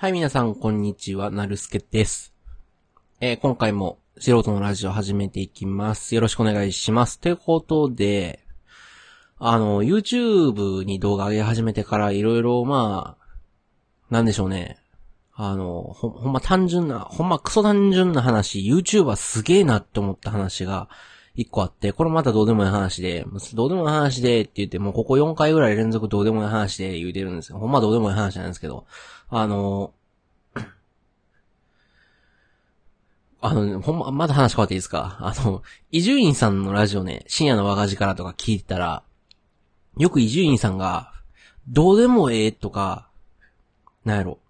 はい、皆さん、こんにちは。なるすけです。えー今回も素人のラジオ始めていきます。よろしくお願いします。ということで、あの、YouTube に動画上げ始めてからいろいろ、まあ、なんでしょうね。あの、ほ、ほんま単純な、ほんまクソ単純な話、YouTuber すげえなって思った話が、一個あって、これまたどうでもいい話で、どうでもいい話でって言って、もうここ4回ぐらい連続どうでもいい話で言うてるんですよ。ほんまどうでもいい話なんですけど、あの、あの、ほんま、まだ話変わっていいですか？あの、伊集院さんのラジオね、深夜の若字からとか聞いてたら、よく伊集院さんが、どうでもええとか、なんやろ。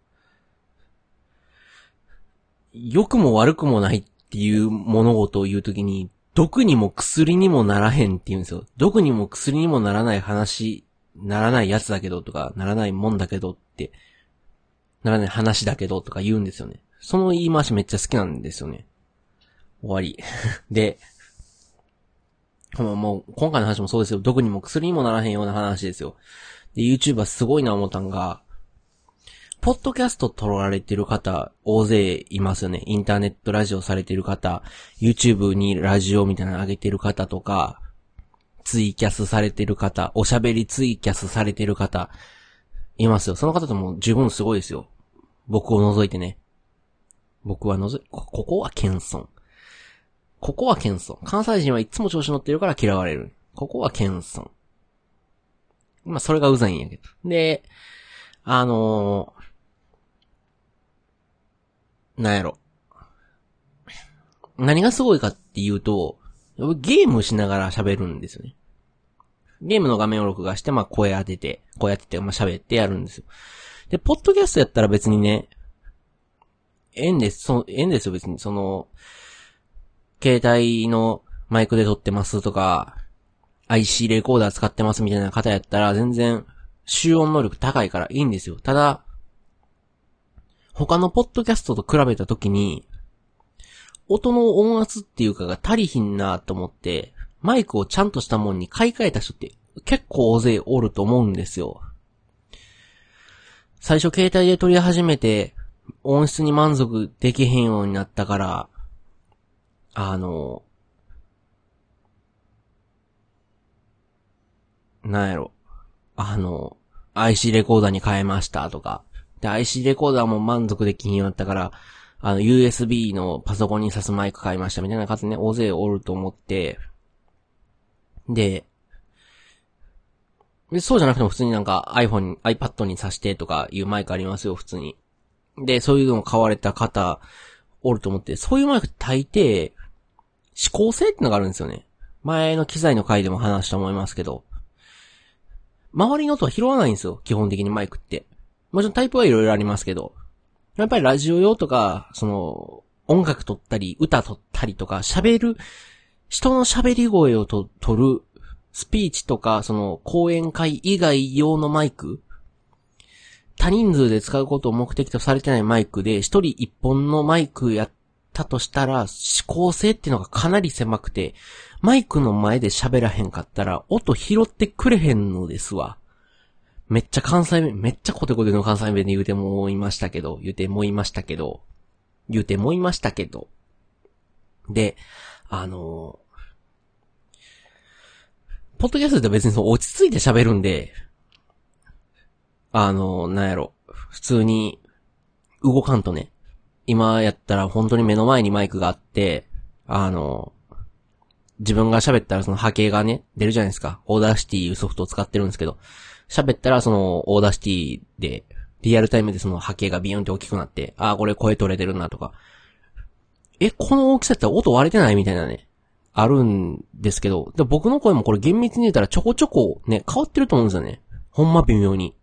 良くも悪くもないっていう物事を言うときに、毒にも薬にもならへんって言うんですよ。毒にも薬にもならない話、ならないやつだけどとか、ならないもんだけどって、ならない話だけどとか言うんですよね。その言い回しめっちゃ好きなんですよね。終わり。で、もう、今回の話もそうですよ。毒にも薬にもならへんような話ですよ。で、YouTuber すごいな思ったんが、ポッドキャスト撮られてる方、大勢いますよね。インターネットラジオされてる方、YouTube にラジオみたいなの上げてる方とか、ツイキャスされてる方、おしゃべりツイキャスされてる方、いますよ。その方とも十分すごいですよ。僕を除いてね。僕は除い、ここは謙遜。ここは謙遜。関西人はいつも調子乗ってるから嫌われる。ここは謙遜。まあ、それがうざいんやけど。で、あのー、なんやろ。何がすごいかっていうと、ゲームしながら喋るんですよね。ゲームの画面を録画して、まあ声当てて、声当てて、まあ喋ってやるんですよ。で、ポッドキャストやったら別にね、えんです、その、ええんですよ別に、その、携帯のマイクで撮ってますとか、IC レコーダー使ってますみたいな方やったら全然集音能力高いからいいんですよ。ただ、他のポッドキャストと比べたときに、音の音圧っていうかが足りひんなと思って、マイクをちゃんとしたもんに買い替えた人って結構大勢おると思うんですよ。最初携帯で撮り始めて、音質に満足できへんようになったから、あの、なんやろ。あの、IC レコーダーに変えましたとか。で、IC レコーダーも満足できんようになったから、あの、USB のパソコンに挿すマイク買いましたみたいな方ね、大勢おると思って、で、でそうじゃなくても普通になんか iPhone、iPad に挿してとかいうマイクありますよ、普通に。で、そういうのを買われた方、おると思って、そういうマイク大抵、指向性ってのがあるんですよね。前の機材の回でも話したと思いますけど、周りの音は拾わないんですよ、基本的にマイクって。もちろんタイプはいろいろありますけど、やっぱりラジオ用とか、その、音楽撮ったり、歌撮ったりとか、喋る、人の喋り声をと撮る、スピーチとか、その、講演会以外用のマイク多人数で使うことを目的とされてないマイクで、一人一本のマイクやったとしたら、指向性っていうのがかなり狭くて、マイクの前で喋らへんかったら、音拾ってくれへんのですわ。めっちゃ関西弁、めっちゃコテコテの関西弁で言うてもいましたけど、言うてもいましたけど、言うてもいましたけど。で、あのポッドキャストって別にそう落ち着いて喋るんで、あのなんやろ、普通に動かんとね、今やったら本当に目の前にマイクがあって、あの自分が喋ったらその波形がね、出るじゃないですか。 Audacity いうソフトを使ってるんですけど、喋ったらその Audacity で、リアルタイムでその波形がビヨンって大きくなって、ああ、これ声取れてるなとか。え、この大きさって音割れてないみたいなね、あるんですけど、で僕の声もこれ厳密に言ったらちょこちょこね、変わってると思うんですよね。ほんま微妙に。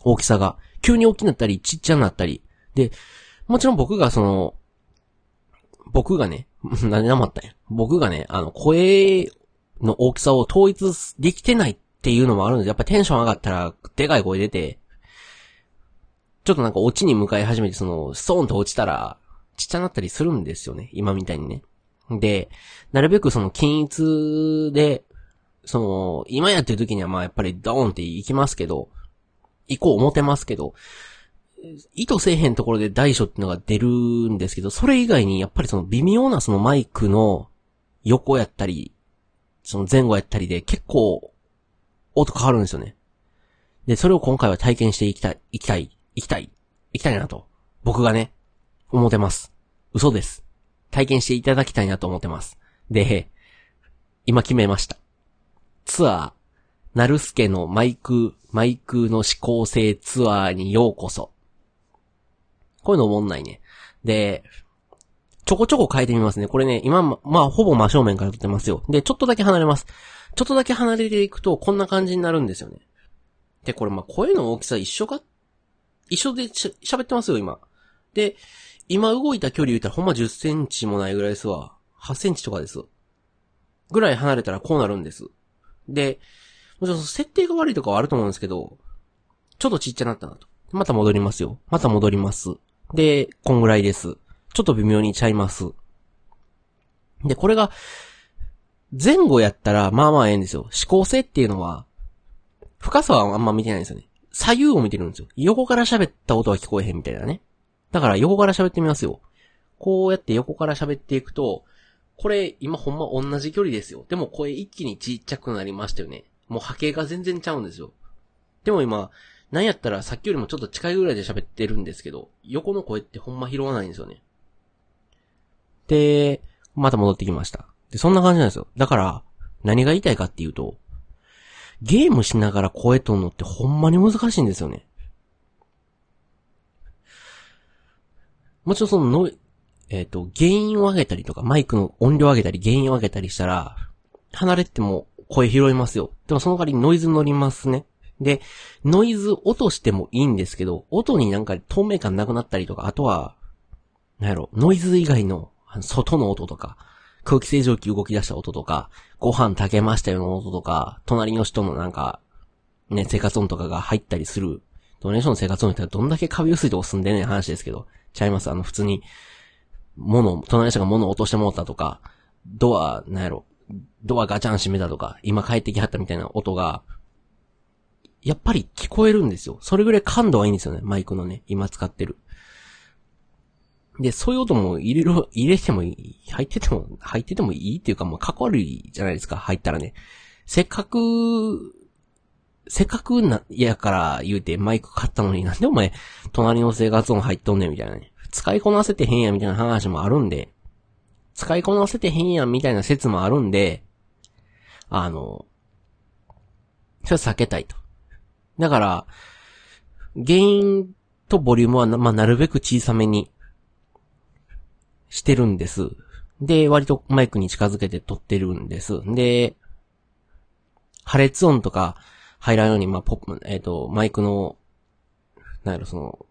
大きさが。急に大きくなったり、ちっちゃになったり。で、もちろん僕がその、僕がね、何で黙ったんや。僕がね、あの、声の大きさを統一できてないっていうのもあるんでやっぱテンション上がったら、でかい声出て、ちょっとなんか落ちに向かい始めて、その、ストーンと落ちたら、ちっちゃなったりするんですよね。今みたいにね。で、なるべくその均一で、その、今やってる時にはまあやっぱりドーンって行きますけど、行こう思ってますけど、意図せえへんところで大小ってのが出るんですけど、それ以外にやっぱりその微妙なそのマイクの横やったり、その前後やったりで結構音変わるんですよね。で、それを今回は体験していきたい、いきたい、いきたい、いきたいなと。僕がね、思ってます。嘘です。体験していただきたいなと思ってます。で、今決めました。ツアー、なるすけのマイク、マイクの指向性ツアーにようこそ。こういうの思んないね。で、ちょこちょこ変えてみますね。これね、今、まあ、ほぼ真正面から撮ってますよ。で、ちょっとだけ離れます。ちょっとだけ離れていくと、こんな感じになるんですよね。で、これま、声の大きさ一緒か？一緒で喋ってますよ、今。で、今動いた距離言ったらほんま10センチもないぐらいですわ。8センチとかです。ぐらい離れたらこうなるんです。で、もちろん設定が悪いとかはあると思うんですけど、ちょっとちっちゃなったなと。また戻りますよ。また戻ります。で、こんぐらいです。ちょっと微妙にちゃいます。で、これが、前後やったら、まあまあええんですよ。思考性っていうのは、深さはあんま見てないんですよね。左右を見てるんですよ。横から喋った音は聞こえへんみたいなね。だから横から喋ってみますよ。こうやって横から喋っていくと、これ今ほんま同じ距離ですよ。でも声一気にちっちゃくなりましたよね。もう波形が全然ちゃうんですよ。でも今、なんやったらさっきよりもちょっと近いぐらいで喋ってるんですけど、横の声ってほんま拾わないんですよね。で、また戻ってきました。で、そんな感じなんですよ。だから、何が言いたいかっていうと、ゲームしながら声とんのってほんまに難しいんですよね。もちろんそのの、えっ、ー、と、原因を上げたりとか、マイクの音量を上げたり、原因を上げたりしたら、離れても声拾いますよ。でもその代わりノイズ乗りますね。で、ノイズ落としてもいいんですけど、音になんか透明感なくなったりとか、あとは、なんやろ、ノイズ以外の外の音とか、空気清浄機動き出した音とか、ご飯炊けましたよの音とか、隣の人のなんか、ね、生活音とかが入ったりする。隣の人の生活音ってどんだけ壁薄いとこ住んでねん話ですけど、ちゃいます？あの、普通に、物、隣の人が物を落としてもったとか、ドア、なんやろ、ドアガチャン閉めたとか、今帰ってきはったみたいな音が、やっぱり聞こえるんですよ。それぐらい感度はいいんですよね、マイクのね、今使ってる。で、そういう音も入れる、入れてもいい、入ってても、入っててもいいっていうか、もう、かっこ悪いじゃないですか、入ったらね。せっかく、せっかくな、やから言うてマイク買ったのになんでお前、隣の生活音入っとんねんみたいなね。使いこなせてへんやみたいな話もあるんで、使いこなせてへんやんみたいな説もあるんで、あの、それは避けたいと。だから、原因とボリュームは、まあ、なるべく小さめにしてるんです。で、割とマイクに近づけて撮ってるんです。で、破裂音とか入らんように、まあ、ポップ、えっ、ー、と、マイクの、なんやろ、その、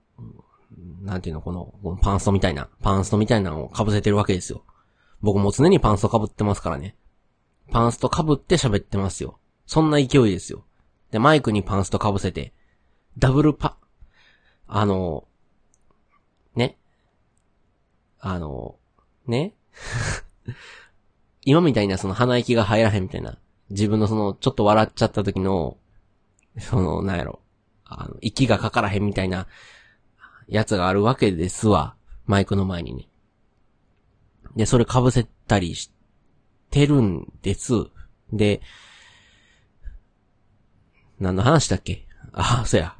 なんていうの、この、このパンストみたいな、パンストみたいなのを被せてるわけですよ。僕も常にパンスト被ってますからね。パンスト被って喋ってますよ。そんな勢いですよ。で、マイクにパンスト被せて、ダブルパ、あの、ね。あの、ね？今みたいなその鼻息が入らへんみたいな、自分のその、ちょっと笑っちゃった時の、その、なんやろ、あの、息がかからへんみたいな、やつがあるわけですわ。マイクの前にね。で、それ被せたりしてるんです。で、何の話だっけ？ああ、そや。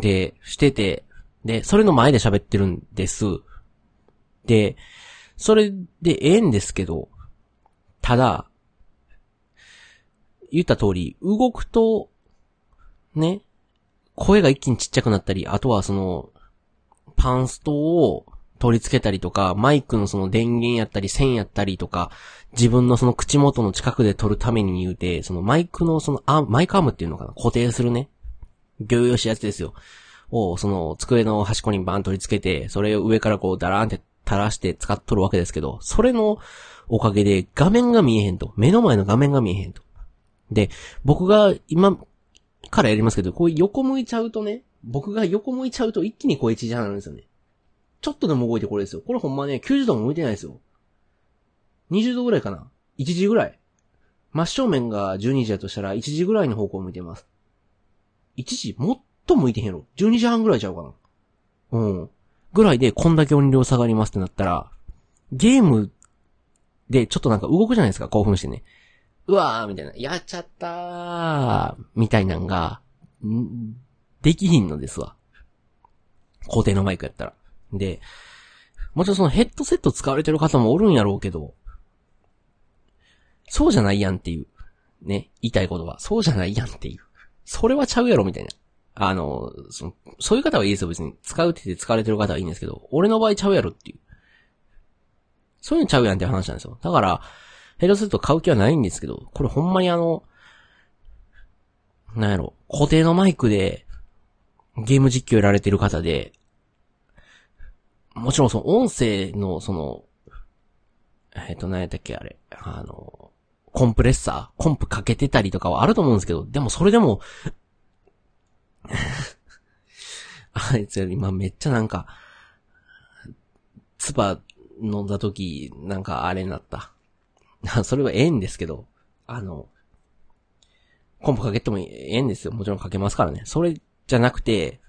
で、してて、で、それの前で喋ってるんです。で、それでええんですけど、ただ、言った通り、動くと、ね、声が一気にちっちゃくなったり、あとはその、パンストを取り付けたりとか、マイクのその電源やったり線やったりとか、自分のその口元の近くで撮るために言うて、そのマイクのそのあ、マイクアームっていうのかな固定するね。行々しやつですよ。を、その机の端っこにバーン取り付けて、それを上からこうダラーンって垂らして使っとるわけですけど、それのおかげで画面が見えへんと。目の前の画面が見えへんと。で、僕が今からやりますけど、こう横向いちゃうとね、僕が横向いちゃうと一気にこう1時半なんですよね。ちょっとでも動いてこれですよ。これほんまね、90度も向いてないですよ。20度ぐらいかな ?1 時ぐらい。真正面が12時だとしたら1時ぐらいの方向を向いてます。1時もっと向いてへんやろ ?12 時半ぐらいちゃうかなうん。ぐらいでこんだけ音量下がりますってなったら、ゲームでちょっとなんか動くじゃないですか、興奮してね。うわーみたいな、やっちゃったーみたいなんが、んできひんのですわ。固定のマイクやったら。で、もちろんそのヘッドセット使われてる方もおるんやろうけど、そうじゃないやんっていう。ね、言いたいことは、そうじゃないやんっていう。それはちゃうやろみたいな。あの、その、そういう方はいいですよ、別に。使うって言って使われてる方はいいんですけど、俺の場合ちゃうやろっていう。そういうのちゃうやんって話なんですよ。だから、ヘッドセット買う気はないんですけど、これほんまにあの、なんやろ、固定のマイクで、ゲーム実況やられてる方で、もちろんその音声のその、えっ、と、何やったっけあれ、あの、コンプレッサー、コンプかけてたりとかはあると思うんですけど、でもそれでも あいつより今めっちゃなんか、ツバ飲んだ時、なんかあれになった。それはええんですけど、あの、コンプかけてもええんですよ。もちろんかけますからね。それじゃなくて、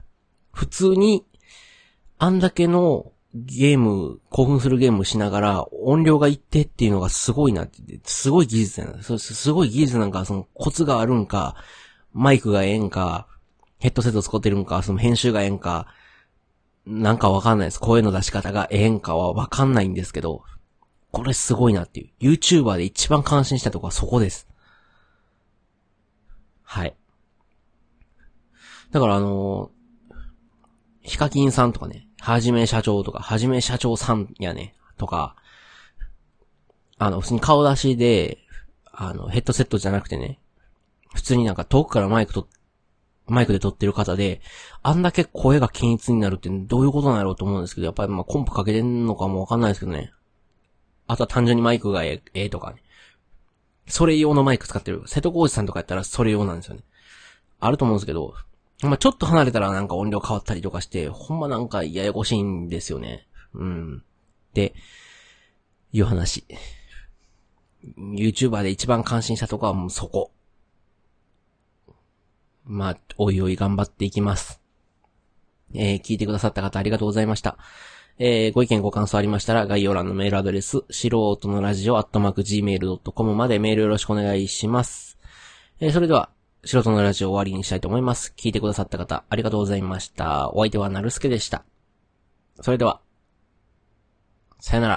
普通に、あんだけのゲーム、興奮するゲームしながら音量がいってっていうのがすごいなって、すごい技術やな。そうすごい技術なんか、そのコツがあるんか、マイクがええんか、ヘッドセット使ってるんか、その編集がええんか、なんかわかんないです。声の出し方がええんかはわかんないんですけど、これすごいなっていう。YouTuber で一番感心したとこはそこです。はい。だからあのーヒカキンさんとかね、はじめ社長とか、はじめ社長さんやね、とか、あの、普通に顔出しで、あの、ヘッドセットじゃなくてね、普通になんか遠くからマイクと、マイクで撮ってる方で、あんだけ声が均一になるってどういうことなんやろうと思うんですけど、やっぱりまあコンプかけてんのかもわかんないですけどね。あとは単純にマイクがええとかね。それ用のマイク使ってる。瀬戸康史さんとかやったらそれ用なんですよね。あると思うんですけど、まあ、ちょっと離れたらなんか音量変わったりとかして、ほんまなんかややこしいんですよね。うん。で、いう話。YouTuber で一番感心したとこはもうそこ。まあ、おいおい頑張っていきます。えー、聞いてくださった方ありがとうございました。えー、ご意見ご感想ありましたら、概要欄のメールアドレス、素人のラジオアットマーク gmail.com までメールよろしくお願いします。えー、それでは、素人のラジオ終わりにしたいと思います。聞いてくださった方、ありがとうございました。お相手はなるすけでした。それでは、さよなら。